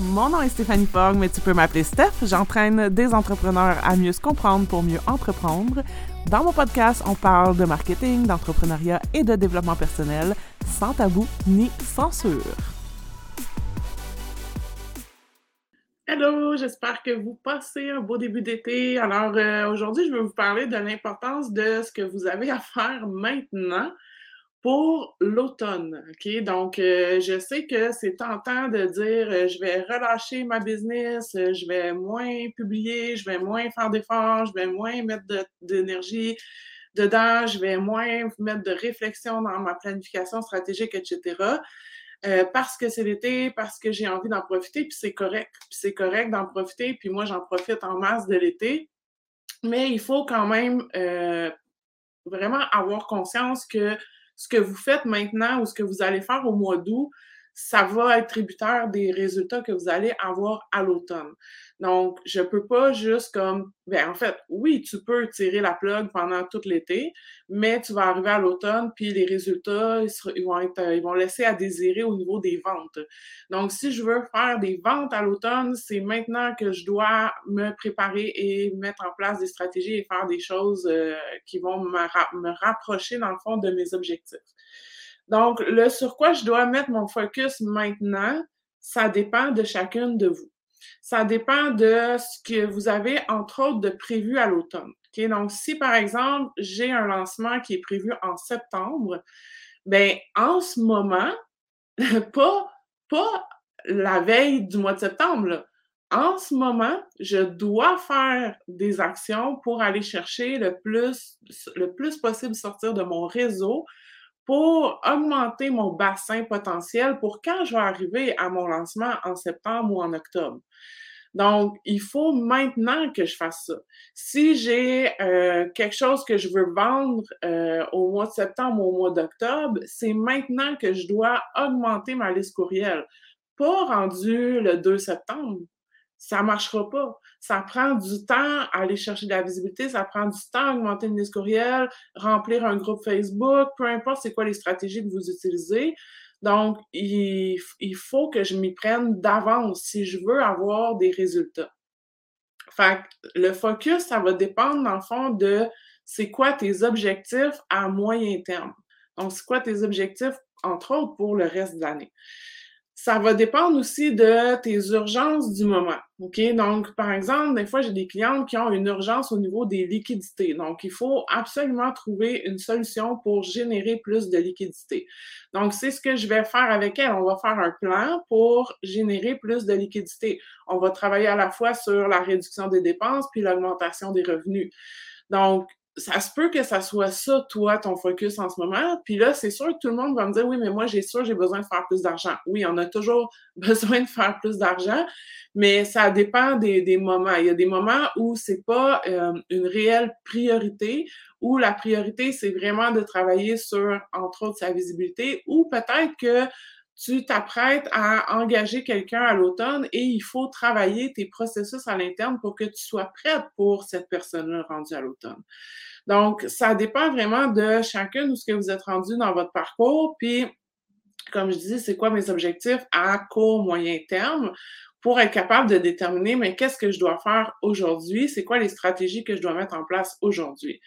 Mon nom est Stéphanie Fogg, mais tu peux m'appeler Steph. J'entraîne des entrepreneurs à mieux se comprendre pour mieux entreprendre. Dans mon podcast, on parle de marketing, d'entrepreneuriat et de développement personnel, sans tabou ni censure. Hello, j'espère que vous passez un beau début d'été. Alors euh, aujourd'hui, je vais vous parler de l'importance de ce que vous avez à faire maintenant pour l'automne. OK? Donc, euh, je sais que c'est tentant de dire euh, je vais relâcher ma business, euh, je vais moins publier, je vais moins faire d'efforts, je vais moins mettre d'énergie dedans, je vais moins mettre de réflexion dans ma planification stratégique, etc. parce que c'est l'été, parce que j'ai envie d'en profiter, puis c'est correct. Puis c'est correct d'en profiter, puis moi, j'en profite en masse de l'été. Mais il faut quand même vraiment avoir conscience que ce que vous faites maintenant ou ce que vous allez faire au mois d'août, ça va être tributaire des résultats que vous allez avoir à l'automne. Donc, je peux pas juste comme, ben en fait, oui, tu peux tirer la plug pendant tout l'été, mais tu vas arriver à l'automne, puis les résultats, ils, vont être, ils vont laisser à désirer au niveau des ventes. Donc, si je veux faire des ventes à l'automne, c'est maintenant que je dois me préparer et mettre en place des stratégies et faire des choses euh, qui vont me, me rapprocher, dans le fond, de mes objectifs. Donc, le sur quoi je dois mettre mon focus maintenant, ça dépend de chacune de vous. Ça dépend de ce que vous avez, entre autres, de prévu à l'automne. Donc, si par exemple, j'ai un lancement qui est prévu en septembre, ben en ce moment, pas, pas la veille du mois de septembre, en ce moment, je dois faire des actions pour aller chercher le plus, le plus possible sortir de mon réseau pour augmenter mon bassin potentiel pour quand je vais arriver à mon lancement en septembre ou en octobre. Donc, il faut maintenant que je fasse ça. Si j'ai euh, quelque chose que je veux vendre euh, au mois de septembre ou au mois d'octobre, c'est maintenant que je dois augmenter ma liste courriel. Pas rendu le 2 septembre, ça marchera pas. Ça prend du temps à aller chercher de la visibilité, ça prend du temps à augmenter une liste courriel, remplir un groupe Facebook, peu importe c'est quoi les stratégies que vous utilisez. Donc, il, faut que je m'y prenne d'avance si je veux avoir des résultats. Fait le focus, ça va dépendre, dans le fond, de c'est quoi tes objectifs à moyen terme. Donc, c'est quoi tes objectifs, entre autres, pour le reste de l'année. Ça va dépendre aussi de tes urgences du moment. OK? Donc, par exemple, des fois, j'ai des clientes qui ont une urgence au niveau des liquidités. Donc, il faut absolument trouver une solution pour générer plus de liquidités. Donc, c'est ce que je vais faire avec elles. On va faire un plan pour générer plus de liquidités. On va travailler à la fois sur la réduction des dépenses puis l'augmentation des revenus. Donc, ça se peut que ça soit ça, toi, ton focus en ce moment. Puis là, c'est sûr que tout le monde va me dire, oui, mais moi, j'ai sûr, j'ai besoin de faire plus d'argent. Oui, on a toujours besoin de faire plus d'argent, mais ça dépend des, moments. Il y a des moments où c'est pas euh, une réelle priorité, où la priorité, c'est vraiment de travailler sur, entre autres, sa visibilité, ou peut-être que tu t'apprêtes à engager quelqu'un à l'automne et il faut travailler tes processus à l'interne pour que tu sois prête pour cette personne-là rendue à l'automne. Donc, ça dépend vraiment de chacun de ce que vous êtes rendu dans votre parcours. Puis, comme je dis, c'est quoi mes objectifs à court, moyen terme pour être capable de déterminer, mais qu'est-ce que je dois faire aujourd'hui? C'est quoi les stratégies que je dois mettre en place aujourd'hui?